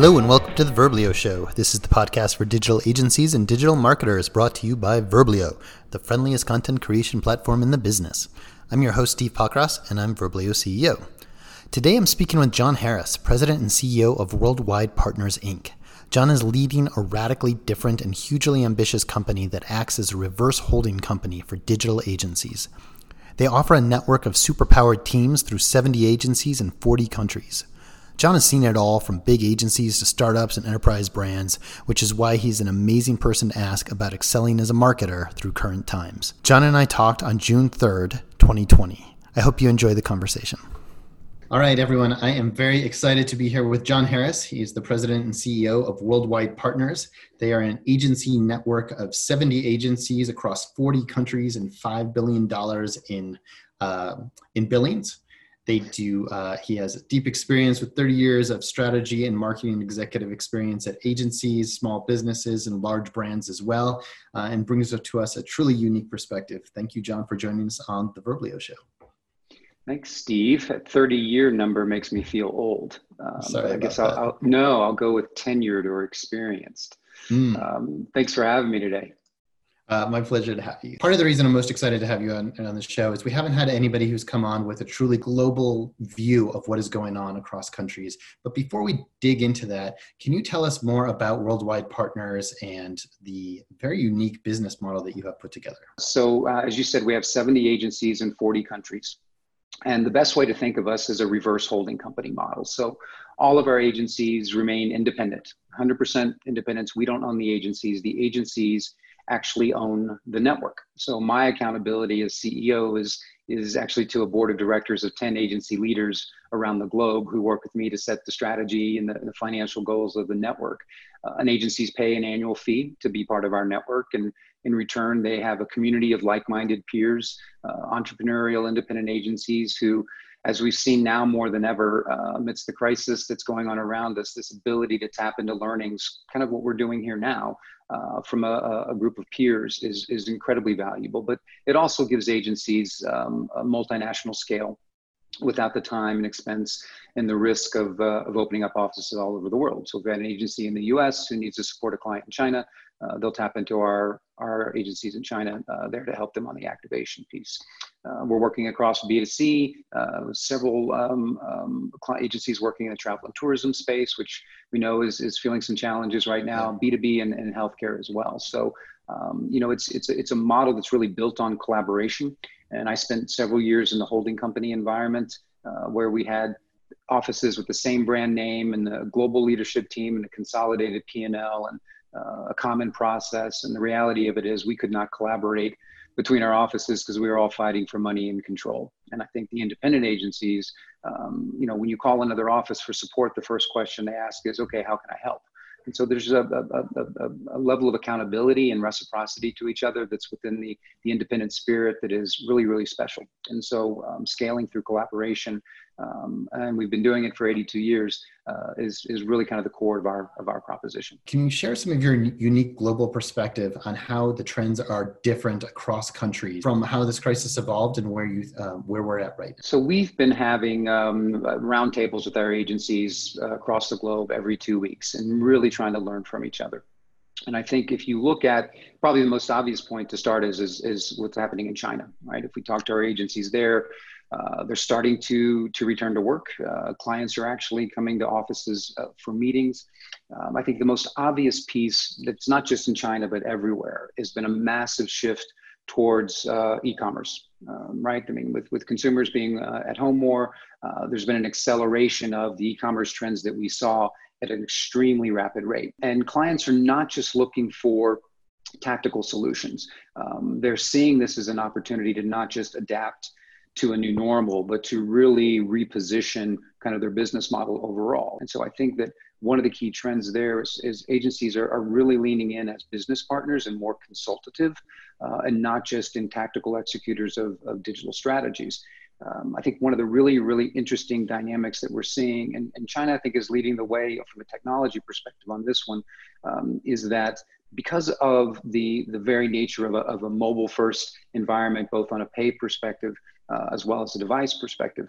Hello and welcome to the Verblio Show. This is the podcast for digital agencies and digital marketers brought to you by Verblio, the friendliest content creation platform in the business. I'm your host, Steve Pockross, and I'm Verblio CEO. Today I'm speaking with John Harris, President and CEO of Worldwide Partners Inc. John is leading a radically different and hugely ambitious company that acts as a reverse holding company for digital agencies. They offer a network of superpowered teams through 70 agencies in 40 countries. John has seen it all from big agencies to startups and enterprise brands, which is why he's an amazing person to ask about excelling as a marketer through current times. John and I talked on June 3rd, 2020. I hope you enjoy the conversation. All right, everyone. I am very excited to be here with John Harris. He's the president and CEO of Worldwide Partners. They are an agency network of 70 agencies across 40 countries and $5 billion in, uh, in billings. They do. Uh, he has deep experience with 30 years of strategy and marketing executive experience at agencies, small businesses, and large brands as well, uh, and brings to us a truly unique perspective. Thank you, John, for joining us on the Verblio Show. Thanks, Steve. That 30 year number makes me feel old. Um, Sorry, I guess I'll, I'll, no, I'll go with tenured or experienced. Mm. Um, thanks for having me today. Uh, my pleasure to have you. Part of the reason I'm most excited to have you on, on the show is we haven't had anybody who's come on with a truly global view of what is going on across countries. But before we dig into that, can you tell us more about Worldwide Partners and the very unique business model that you have put together? So, uh, as you said, we have 70 agencies in 40 countries. And the best way to think of us is a reverse holding company model. So, all of our agencies remain independent, 100% independence. We don't own the agencies. The agencies actually own the network. So my accountability as CEO is is actually to a board of directors of 10 agency leaders around the globe who work with me to set the strategy and the, the financial goals of the network. Uh, and agencies pay an annual fee to be part of our network. And in return, they have a community of like minded peers, uh, entrepreneurial independent agencies who as we've seen now more than ever uh, amidst the crisis that's going on around us, this ability to tap into learnings, kind of what we're doing here now, uh, from a, a, group of peers is, is incredibly valuable. But it also gives agencies um, a multinational scale without the time and expense and the risk of, uh, of opening up offices all over the world. So if we have an agency in the US who needs to support a client in China, uh, they'll tap into our, our agencies in China uh, there to help them on the activation piece. Uh, we're working across B2C, uh, several um, um, agencies working in the travel and tourism space, which we know is, is feeling some challenges right now, B2B and, and healthcare as well. So, um, you know, it's, it's, it's a model that's really built on collaboration. And I spent several years in the holding company environment uh, where we had offices with the same brand name and the global leadership team and a consolidated P&L and uh, a common process. And the reality of it is we could not collaborate between our offices because we were all fighting for money and control. And I think the independent agencies, um, you know, when you call another office for support, the first question they ask is, okay, how can I help? And so there's a, a, a, a, level of accountability and reciprocity to each other that's within the, the independent spirit that is really, really special. And so um, scaling through collaboration um, and we've been doing it for 82 years, uh, is, is really kind of the core of our, of our proposition. Can you share some of your unique global perspective on how the trends are different across countries from how this crisis evolved and where, you, uh, where we're at right now? So we've been having um, roundtables with our agencies uh, across the globe every two weeks and really trying to learn from each other. And I think if you look at probably the most obvious point to start is, is, is what's happening in China, right? If we talk to our agencies there, uh, they're starting to to return to work. Uh, clients are actually coming to offices uh, for meetings. Um, I think the most obvious piece that's not just in China but everywhere has been a massive shift towards uh, e-commerce. Um, right? I mean, with with consumers being uh, at home more, there's been an acceleration of the e-commerce trends that we saw at an extremely rapid rate. And clients are not just looking for tactical solutions. Um, they're seeing this as an opportunity to not just adapt to a new normal, but to really reposition kind of their business model overall. And so I think that one of the key trends there is, is agencies are, are, really leaning in as business partners and more consultative uh, and not just in tactical executors of, of digital strategies. Um, I think one of the really, really interesting dynamics that we're seeing, and, and, China, I think, is leading the way from a technology perspective on this one, um, is that because of the, the very nature of a, of a mobile first environment, both on a pay perspective uh, as well as a device perspective.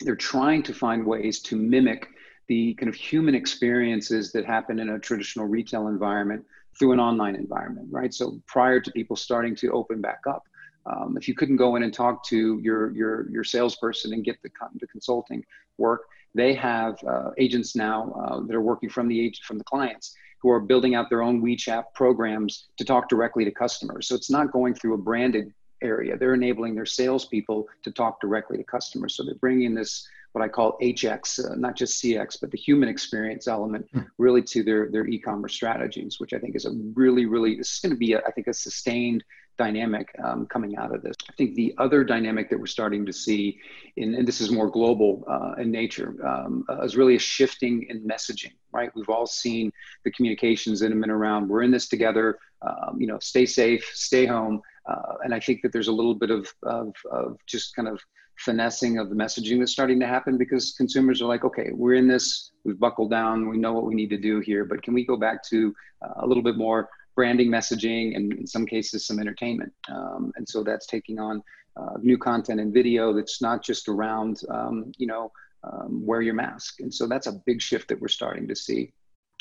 They're trying to find ways to mimic the kind of human experiences that happen in a traditional retail environment through an online environment, right? So prior to people starting to open back up, um, if you couldn't go in and talk to your your your salesperson and get the, the consulting work, they have uh, agents now uh, that are working from the agent from the clients who are building out their own WeChat programs to talk directly to customers. So it's not going through a branded area. They're enabling their salespeople to talk directly to customers. So they're bringing this what I call HX, uh, not just CX, but the human experience element, hmm. really to their their e-commerce strategies, which I think is a really, really this is going to be, a, I think, a sustained dynamic um, coming out of this. I think the other dynamic that we're starting to see, in, and this is more global uh, in nature, um, uh, is really a shifting in messaging. Right, we've all seen the communications in and around. We're in this together. Um, you know, stay safe, stay home, uh, and I think that there's a little bit of, of, of just kind of finessing of the messaging that's starting to happen because consumers are like, okay, we're in this, we've buckled down, we know what we need to do here, but can we go back to uh, a little bit more branding messaging and in some cases some entertainment? Um, and so that's taking on uh, new content and video that's not just around, um, you know, um, wear your mask. And so that's a big shift that we're starting to see.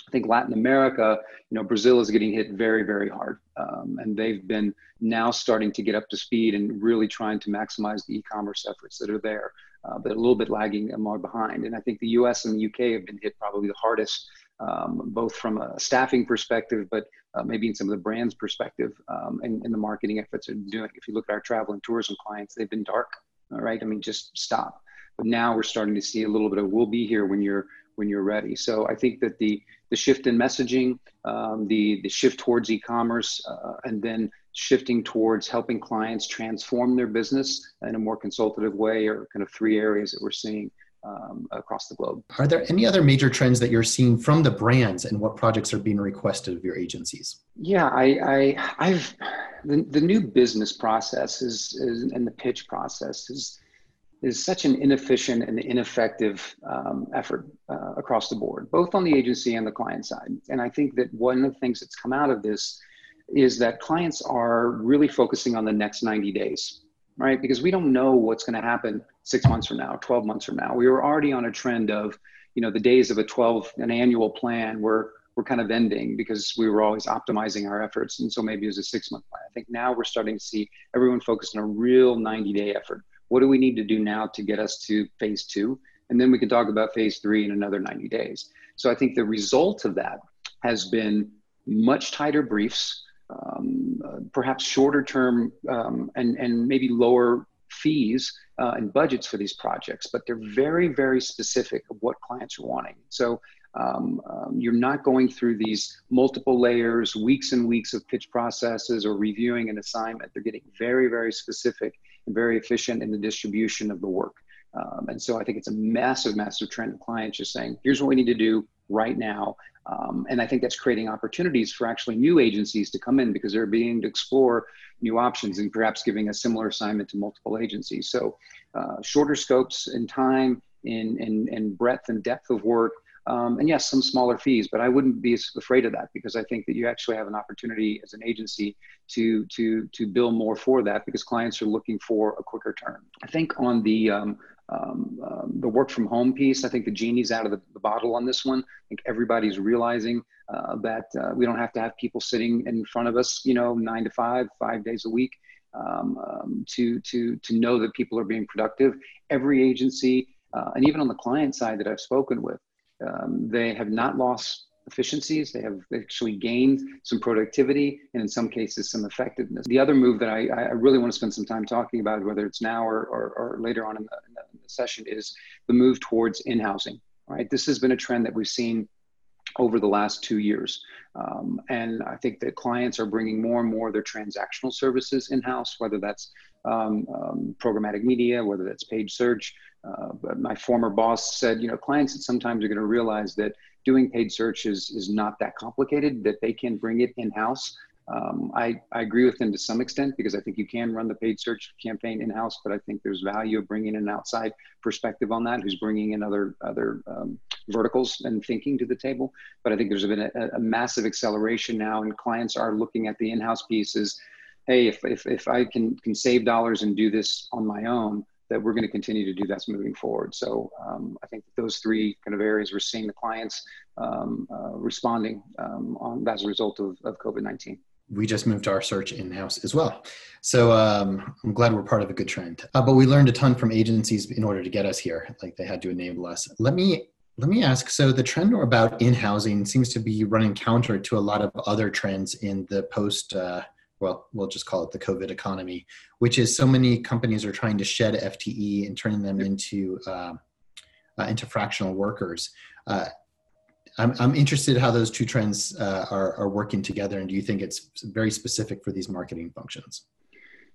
I think Latin America, you know, Brazil is getting hit very, very hard. Um, and they've been now starting to get up to speed and really trying to maximize the e-commerce efforts that are there, uh, but a little bit lagging and more behind. And I think the US and the UK have been hit probably the hardest, um, both from a staffing perspective, but uh, maybe in some of the brands perspective um, and, and the marketing efforts they're doing. If you look at our travel and tourism clients, they've been dark, all right? I mean, just stop. But now we're starting to see a little bit of we'll be here when you're when you're ready. So I think that the the shift in messaging, um, the the shift towards e-commerce, uh, and then shifting towards helping clients transform their business in a more consultative way are kind of three areas that we're seeing um, across the globe. Are there any other major trends that you're seeing from the brands and what projects are being requested of your agencies? Yeah, I, I I've the, the new business process is, is and the pitch process is is such an inefficient and ineffective um, effort uh, across the board, both on the agency and the client side. And I think that one of the things that's come out of this is that clients are really focusing on the next 90 days, right? Because we don't know what's going to happen six months from now, 12 months from now. We were already on a trend of, you know, the days of a 12, an annual plan were were kind of ending because we were always optimizing our efforts. And so maybe it was a six month plan. I think now we're starting to see everyone focused on a real 90 day effort what do we need to do now to get us to phase two? And then we can talk about phase three in another 90 days. So I think the result of that has been much tighter briefs, um, uh, perhaps shorter term um, and, and maybe lower fees uh, and budgets for these projects, but they're very, very specific of what clients are wanting. So um, um, you're not going through these multiple layers, weeks and weeks of pitch processes or reviewing an assignment. They're getting very, very specific and very efficient in the distribution of the work. Um, and so I think it's a massive, massive trend of clients just saying, here's what we need to do right now. Um, and I think that's creating opportunities for actually new agencies to come in because they're beginning to explore new options and perhaps giving a similar assignment to multiple agencies. So uh, shorter scopes in time, in, in, in breadth and depth of work, um, and yes, some smaller fees, but I wouldn't be afraid of that because I think that you actually have an opportunity as an agency to to to bill more for that because clients are looking for a quicker turn. I think on the um, um, um, the work from home piece, I think the genie's out of the, the bottle on this one. I think everybody's realizing uh, that uh, we don't have to have people sitting in front of us, you know, nine to five, five days a week, um, um, to to to know that people are being productive. Every agency, uh, and even on the client side that I've spoken with, um, they have not lost efficiencies. They have actually gained some productivity and in some cases some effectiveness. The other move that I, I really want to spend some time talking about, whether it's now or, or, or later on in the, in the, session, is the move towards in-housing. Right, this has been a trend that we've seen over the last two years. Um, and I think that clients are bringing more and more of their transactional services in house, whether that's um, um, programmatic media, whether that's paid search. Uh, but my former boss said, you know, clients sometimes are going to realize that doing paid search is, is not that complicated, that they can bring it in house um, I, I agree with them to some extent because I think you can run the paid search campaign in house, but I think there's value of bringing an outside perspective on that, who's bringing in other other um, verticals and thinking to the table. But I think there's been a, a, massive acceleration now, and clients are looking at the in-house pieces. Hey, if, if, if I can can save dollars and do this on my own, that we're going to continue to do that's moving forward. So um, I think those three kind of areas we're seeing the clients um, uh, responding um, on as a result of, of COVID 19 we just moved our search in house as well. So um, I'm glad we're part of a good trend. Uh, but we learned a ton from agencies in order to get us here. Like they had to enable us. Let me let me ask. So the trend about in housing seems to be running counter to a lot of other trends in the post. Uh, well, we'll just call it the COVID economy, which is so many companies are trying to shed FTE and turning them into uh, uh, into fractional workers. Uh, I'm, I'm interested how those two trends uh, are, are working together, and do you think it's very specific for these marketing functions?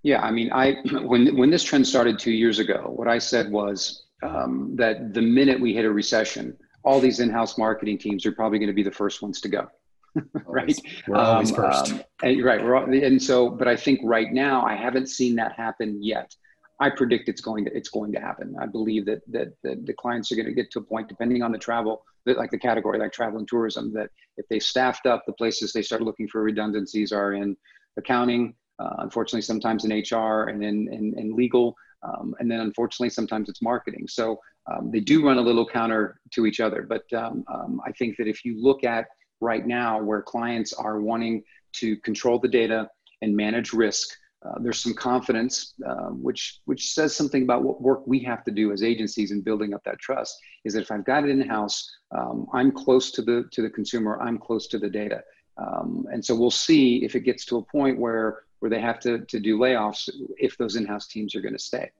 Yeah, I mean, I when when this trend started two years ago, what I said was um, that the minute we hit a recession, all these in-house marketing teams are probably going to be the first ones to go. right? We're always um, first. Um, and, right. All, and so, but I think right now I haven't seen that happen yet. I predict it's going to it's going to happen. I believe that that, that the clients are going to get to a point, depending on the travel, that like the category, like travel and tourism, that if they staffed up, the places they start looking for redundancies are in accounting, uh, unfortunately, sometimes in HR and in in, in legal, um, and then unfortunately sometimes it's marketing. So um, they do run a little counter to each other. But um, um I think that if you look at right now where clients are wanting to control the data and manage risk uh, there's some confidence, uh, which which says something about what work we have to do as agencies in building up that trust. Is that if I've got it in house, um, I'm close to the to the consumer, I'm close to the data, um, and so we'll see if it gets to a point where where they have to to do layoffs if those in-house teams are going to stay.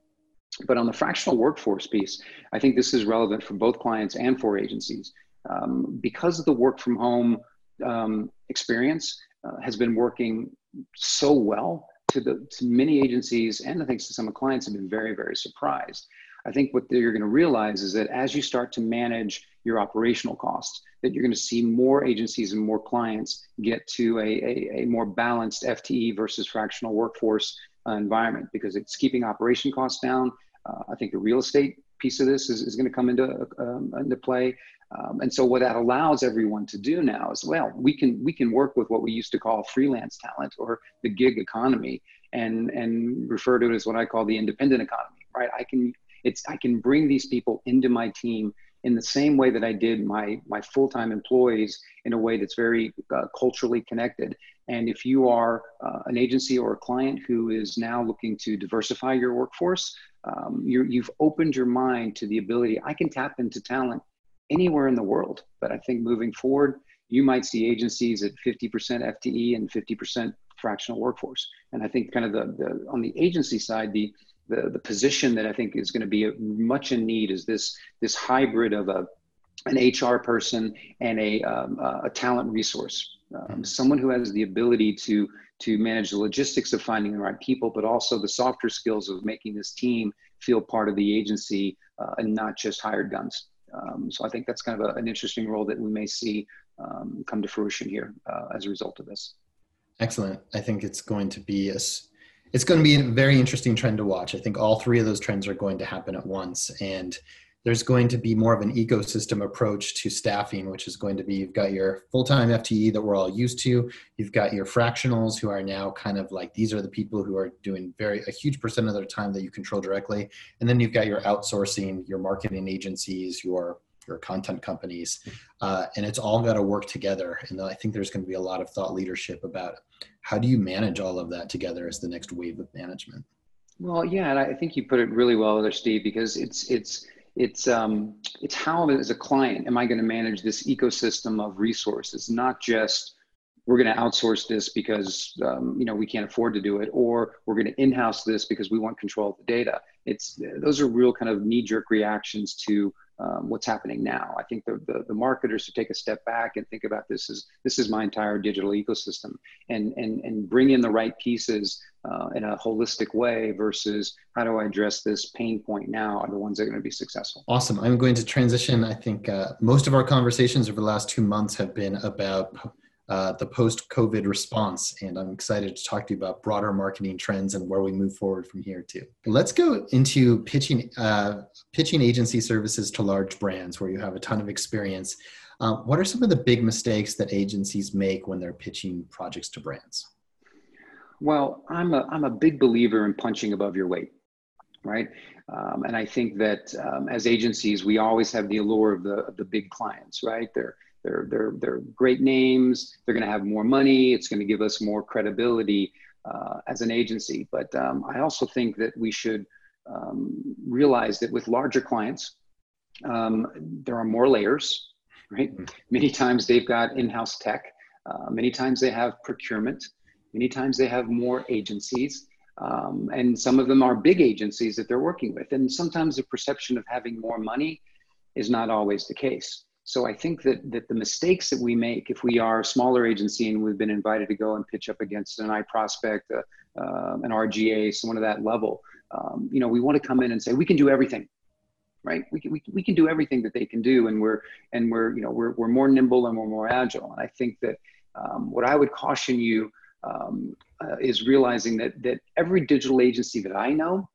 But on the fractional workforce piece, I think this is relevant for both clients and for agencies um, because of the work from home um, experience uh, has been working so well to the to many agencies and I think to some clients have been very very surprised. I think what you're going to realize is that as you start to manage your operational costs, that you're going to see more agencies and more clients get to a, a, a more balanced FTE versus fractional workforce uh, environment because it's keeping operation costs down. Uh, I think the real estate piece of this is, is going to come into, um, into play. Um, and so what that allows everyone to do now is, well, we can we can work with what we used to call freelance talent or the gig economy, and and refer to it as what I call the independent economy. Right? I can it's I can bring these people into my team in the same way that I did my my full time employees in a way that's very uh, culturally connected. And if you are uh, an agency or a client who is now looking to diversify your workforce, um, you have opened your mind to the ability I can tap into talent anywhere in the world. But I think moving forward, you might see agencies at 50% FTE and 50% fractional workforce. And I think kind of the, the on the agency side, the the, the position that I think is going to be much in need is this this hybrid of a an HR person and a, um, a talent resource, um, mm-hmm. someone who has the ability to to manage the logistics of finding the right people, but also the softer skills of making this team feel part of the agency uh, and not just hired guns. Um, so I think that's kind of a, an interesting role that we may see um, come to fruition here uh, as a result of this. Excellent. I think it's going to be a, it's going to be a very interesting trend to watch. I think all three of those trends are going to happen at once, and there's going to be more of an ecosystem approach to staffing, which is going to be you've got your full time FTE that we're all used to, you've got your fractionals who are now kind of like these are the people who are doing very a huge percent of their time that you control directly, and then you've got your outsourcing, your marketing agencies, your your content companies, uh, and it's all got to work together. And I think there's going to be a lot of thought leadership about how do you manage all of that together as the next wave of management. Well, yeah, and I think you put it really well there, Steve, because it's it's it's um, it's how as a client am I going to manage this ecosystem of resources, not just we're going to outsource this because um, you know we can't afford to do it, or we're going to in-house this because we want control of the data. It's those are real kind of knee-jerk reactions to um, what's happening now. I think the, the, the marketers to take a step back and think about this as this is my entire digital ecosystem and and and bring in the right pieces uh, in a holistic way versus how do I address this pain point now are the ones that are going to be successful. Awesome. I'm going to transition. I think uh, most of our conversations over the last two months have been about uh, the post COVID response. And I'm excited to talk to you about broader marketing trends and where we move forward from here too. Let's go into pitching, uh, pitching agency services to large brands where you have a ton of experience. Uh, what are some of the big mistakes that agencies make when they're pitching projects to brands? Well, I'm a, I'm a big believer in punching above your weight. right? Um, and I think that um, as agencies, we always have the allure of the of the big clients, right? They're they're they're they're great names. They're going to have more money. It's going to give us more credibility uh, as an agency. But um, I also think that we should um, realize that with larger clients, um, there are more layers, right? Mm-hmm. Many times they've got in-house tech. Uh, many times they have procurement. Many times they have more agencies. Um, and some of them are big agencies that they're working with. And sometimes the perception of having more money is not always the case. So I think that, that the mistakes that we make, if we are a smaller agency and we've been invited to go and pitch up against an iProspect, uh, uh, an RGA, someone of that level, um, you know, we want to come in and say, we can do everything right? We can, we, we can do everything that they can do, and we're and we're you know we're, we're more nimble and we're more agile. And I think that um, what I would caution you um, uh, is realizing that that every digital agency that I know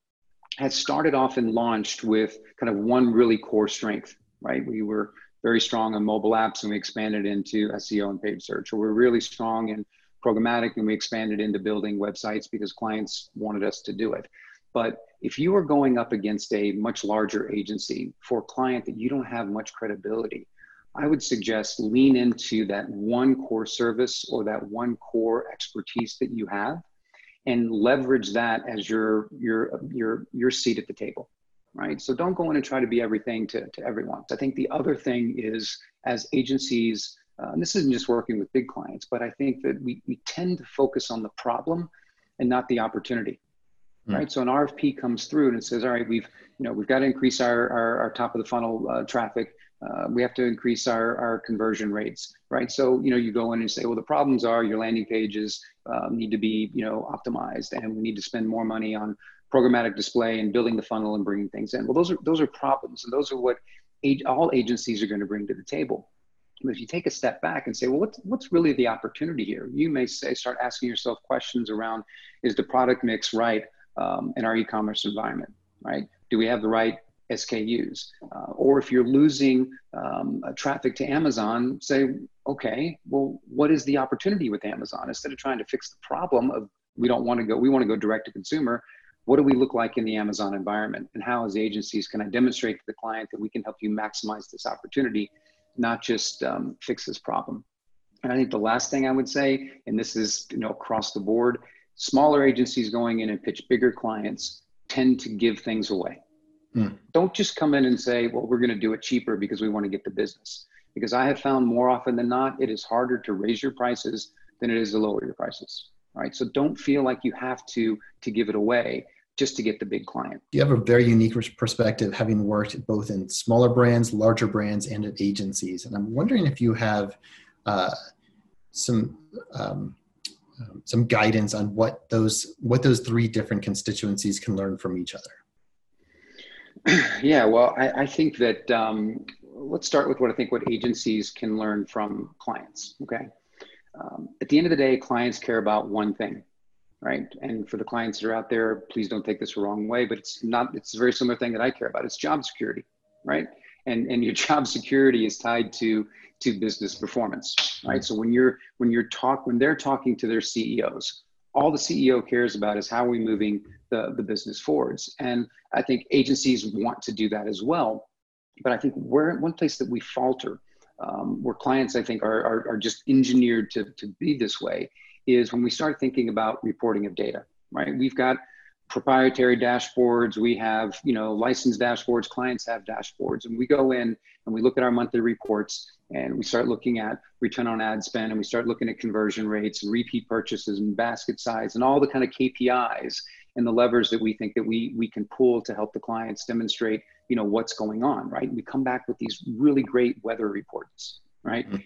has started off and launched with kind of one really core strength, right? We were very strong on mobile apps and we expanded into SEO and paid search, or we're really strong in programmatic and we expanded into building websites because clients wanted us to do it. But if you are going up against a much larger agency for a client that you don't have much credibility, I would suggest lean into that one core service or that one core expertise that you have and leverage that as your your your your seat at the table right so don't go in and try to be everything to, to everyone i think the other thing is as agencies uh, and this isn't just working with big clients but i think that we, we tend to focus on the problem and not the opportunity mm. right so an rfp comes through and it says all right we've you know we've got to increase our our, our top of the funnel uh, traffic uh, we have to increase our, our conversion rates, right? So, you know, you go in and say, well, the problems are your landing pages um, need to be, you know, optimized and we need to spend more money on programmatic display and building the funnel and bringing things in. Well, those are, those are problems and those are what ag- all agencies are going to bring to the table. But if you take a step back and say, well, what's, what's really the opportunity here? You may say, start asking yourself questions around, is the product mix right um, in our e-commerce environment, right? Do we have the right SKUs. Uh, or if you're losing um, traffic to Amazon, say, okay, well, what is the opportunity with Amazon? Instead of trying to fix the problem of we don't want to go, we want to go direct to consumer. What do we look like in the Amazon environment? And how, as agencies, can I demonstrate to the client that we can help you maximize this opportunity, not just um, fix this problem? And I think the last thing I would say, and this is you know across the board, smaller agencies going in and pitch bigger clients tend to give things away Mm. Don't just come in and say, well, we're going to do it cheaper because we want to get the business. Because I have found more often than not, it is harder to raise your prices than it is to lower your prices. Right. So don't feel like you have to to give it away just to get the big client. You have a very unique perspective, having worked both in smaller brands, larger brands, and at agencies. And I'm wondering if you have uh, some um, um, some guidance on what those what those three different constituencies can learn from each other. yeah, well, I, I think that um, let's start with what I think what agencies can learn from clients. Okay. Um, at the end of the day, clients care about one thing, right? And for the clients that are out there, please don't take this the wrong way, but it's not, it's a very similar thing that I care about. It's job security, right? And, and your job security is tied to, to business performance, right? So when you're, when you're talk, when they're talking to their CEOs, all the CEO cares about is how are we moving the, the business forwards. And I think agencies want to do that as well. But I think where one place that we falter, um, where clients I think are, are, are just engineered to, to be this way, is when we start thinking about reporting of data, right? We've got proprietary dashboards. We have you know licensed dashboards. Clients have dashboards. And we go in and we look at our monthly reports and we start looking at return on ad spend and we start looking at conversion rates and repeat purchases and basket size and all the kind of kpis and the levers that we think that we we can pull to help the clients demonstrate you know what's going on right? We come back with these really great weather reports right? Mm-hmm.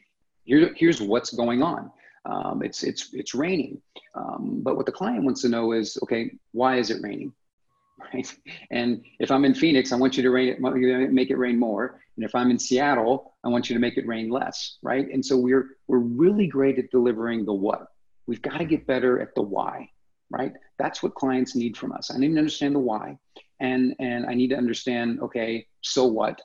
Here, here's what's going on um, it's it's it's raining um, but what the client wants to know is okay why is it raining right and if i'm in phoenix i want you to rain make it rain more and if i'm in seattle i want you to make it rain less right and so we're we're really great at delivering the what we've got to get better at the why right? That's what clients need from us. I need to understand the why, and and I need to understand. Okay, so what?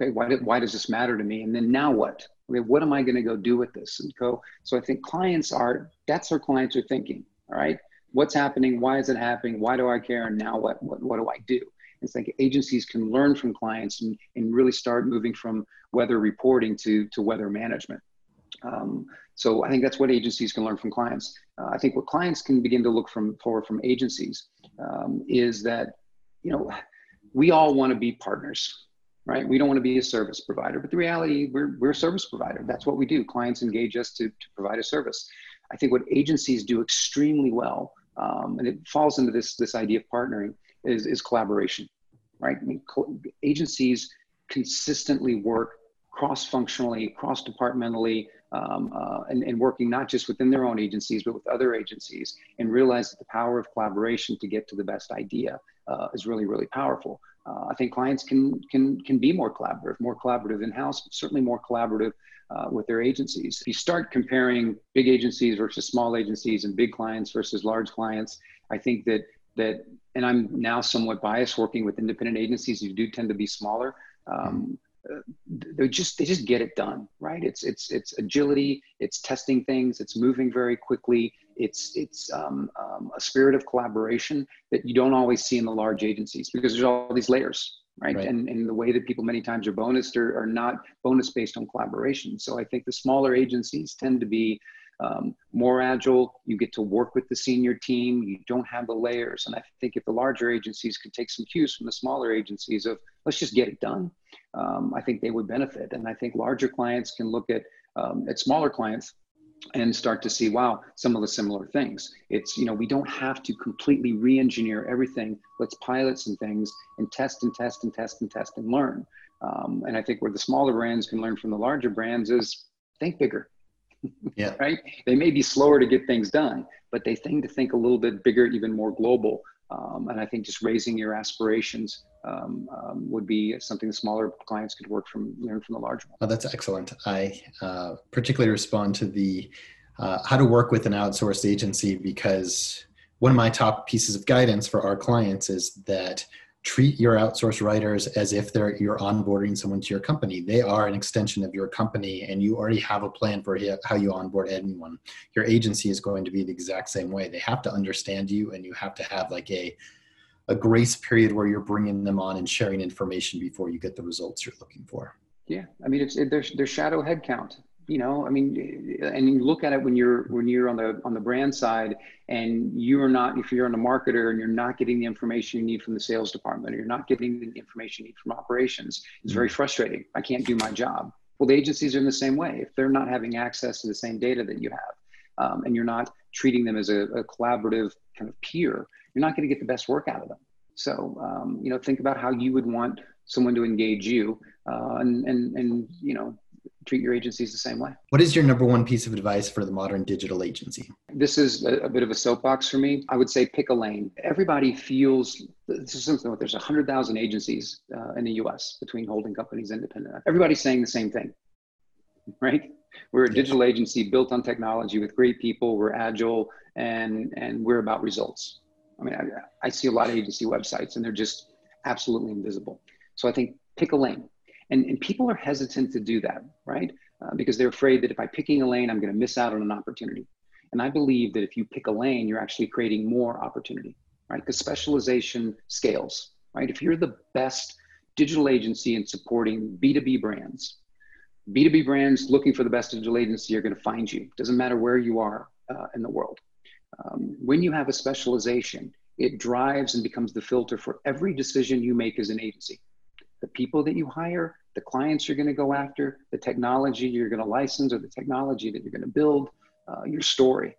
Okay, why did, why does this matter to me? And then now what? Okay, what am I going to go do with this? And go. So I think clients are that's what clients are thinking. All right, what's happening? Why is it happening? Why do I care? And now what? What, what do I do? It's like agencies can learn from clients and, and really start moving from weather reporting to, to weather management. Um, so I think that's what agencies can learn from clients. Uh, I think what clients can begin to look from for from agencies um, is that you know we all want to be partners, right? We don't want to be a service provider, but the reality we're we're a service provider. That's what we do. Clients engage us to to provide a service. I think what agencies do extremely well, um, and it falls into this this idea of partnering, is is collaboration, right? I mean, co- agencies consistently work cross-functionally, cross-departmentally, um, uh, and, and, working not just within their own agencies, but with other agencies, and realize that the power of collaboration to get to the best idea uh, is really, really powerful. Uh, I think clients can can can be more collaborative, more collaborative in house, certainly more collaborative uh, with their agencies. If you start comparing big agencies versus small agencies and big clients versus large clients, I think that that, and I'm now somewhat biased working with independent agencies who do tend to be smaller. Um, they just they just get it done right it's it's it's agility it's testing things it's moving very quickly it's it's um, um, a spirit of collaboration that you don't always see in the large agencies because there's all these layers right, right. and and the way that people many times are bonused are, are not bonus based on collaboration so i think the smaller agencies tend to be um, more agile. You get to work with the senior team. You don't have the layers. And I think if the larger agencies could take some cues from the smaller agencies of let's just get it done, um, I think they would benefit. And I think larger clients can look at um, at smaller clients and start to see wow some of the similar things. It's you know we don't have to completely re-engineer everything. Let's pilot some things and test and test and test and test and learn. Um, and i think where the smaller brands can learn from the larger brands is think bigger yeah. right? They may be slower to get things done, but they tend to think a little bit bigger, even more global. Um, and I think just raising your aspirations um, um, would be something the smaller clients could work from learn from the larger ones. Oh, that's excellent. I uh, particularly respond to the uh, how to work with an outsourced agency because one of my top pieces of guidance for our clients is that treat your outsourced writers as if they're you're onboarding someone to your company. They are an extension of your company and you already have a plan for how you onboard anyone. Your agency is going to be the exact same way. They have to understand you and you have to have like a a grace period where you're bringing them on and sharing information before you get the results you're looking for. Yeah. I mean it's it, there's there's shadow headcount you know i mean and you look at it when you're when you're on the on the brand side and you're not if you're on a marketer and you're not getting the information you need from the sales department or you're not getting the information you need from operations it's very mm-hmm. frustrating. I can't do my job. Well the agencies are in the same way. If they're not having access to the same data that you have um, and you're not treating them as a, a, collaborative kind of peer you're not going to get the best work out of them. So um, you know think about how you would want someone to engage you uh, and and and you know treat your agencies the same way. What is your number one piece of advice for the modern digital agency? This is a, a bit of a soapbox for me. I would say pick a lane. Everybody feels this is something there's 100,000 agencies uh, in the US between holding companies independent. Everybody's saying the same thing, right? We're a digital agency built on technology with great people. We're agile and, and we're about results. I mean, I, I see a lot of agency websites and they're just absolutely invisible. So I think pick a lane and, and people are hesitant to do that, right? Uh, because they're afraid that if I'm picking a lane, I'm going to miss out on an opportunity. And I believe that if you pick a lane, you're actually creating more opportunity, right? Because specialization scales, right? If you're the best digital agency in supporting B2B brands, B2B brands looking for the best digital agency are going to find you. Doesn't matter where you are uh, in the world. Um, when you have a specialization, it drives and becomes the filter for every decision you make as an agency the people that you hire, the clients you're going to go after, the technology you're going to license, or the technology that you're going to build, uh, your story.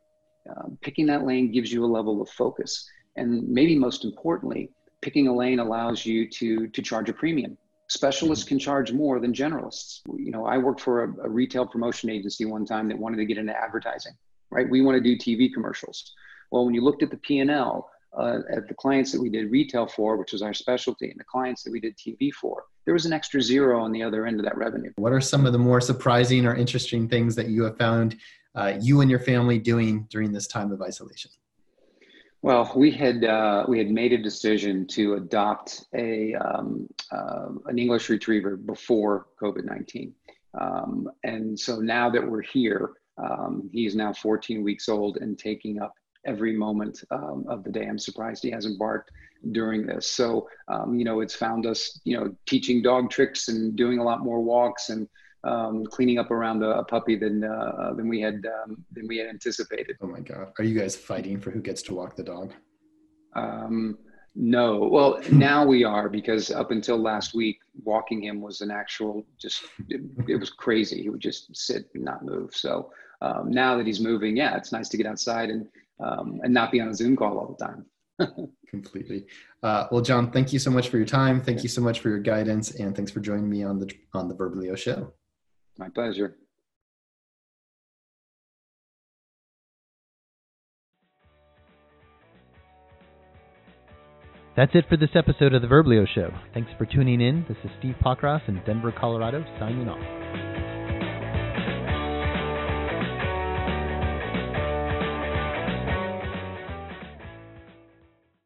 Um, picking that lane gives you a level of focus. And maybe most importantly, picking a lane allows you to, to charge a premium. Specialists can charge more than generalists. You know, I worked for a, a retail promotion agency one time that wanted to get into advertising, right? We want to do TV commercials. Well, when you looked at the P&L, uh, at the clients that we did retail for, which was our specialty, and the clients that we did TV for, there was an extra zero on the other end of that revenue. What are some of the more surprising or interesting things that you have found uh, you and your family doing during this time of isolation? Well, we had uh, we had made a decision to adopt a um, uh, an English retriever before COVID nineteen, um, and so now that we're here, um, he's now 14 weeks old and taking up every moment um, of the day. I'm surprised he hasn't barked during this. So, um, you know, it's found us, you know, teaching dog tricks and doing a lot more walks and um, cleaning up around a, a puppy than uh, than we had um, than we had anticipated. Oh my God! Are you guys fighting for who gets to walk the dog? Um, no. Well, now we are because up until last week, walking him was an actual just it, it was crazy. He would just sit and not move. So um, now that he's moving, yeah, it's nice to get outside and um, and not be on a Zoom call all the time. Completely. Uh, well, John, thank you so much for your time. Thank you so much for your guidance, and thanks for joining me on the on the Verblio show. My pleasure. That's it for this episode of the Verblio Show. Thanks for tuning in. This is Steve Pockross in Denver, Colorado, signing off.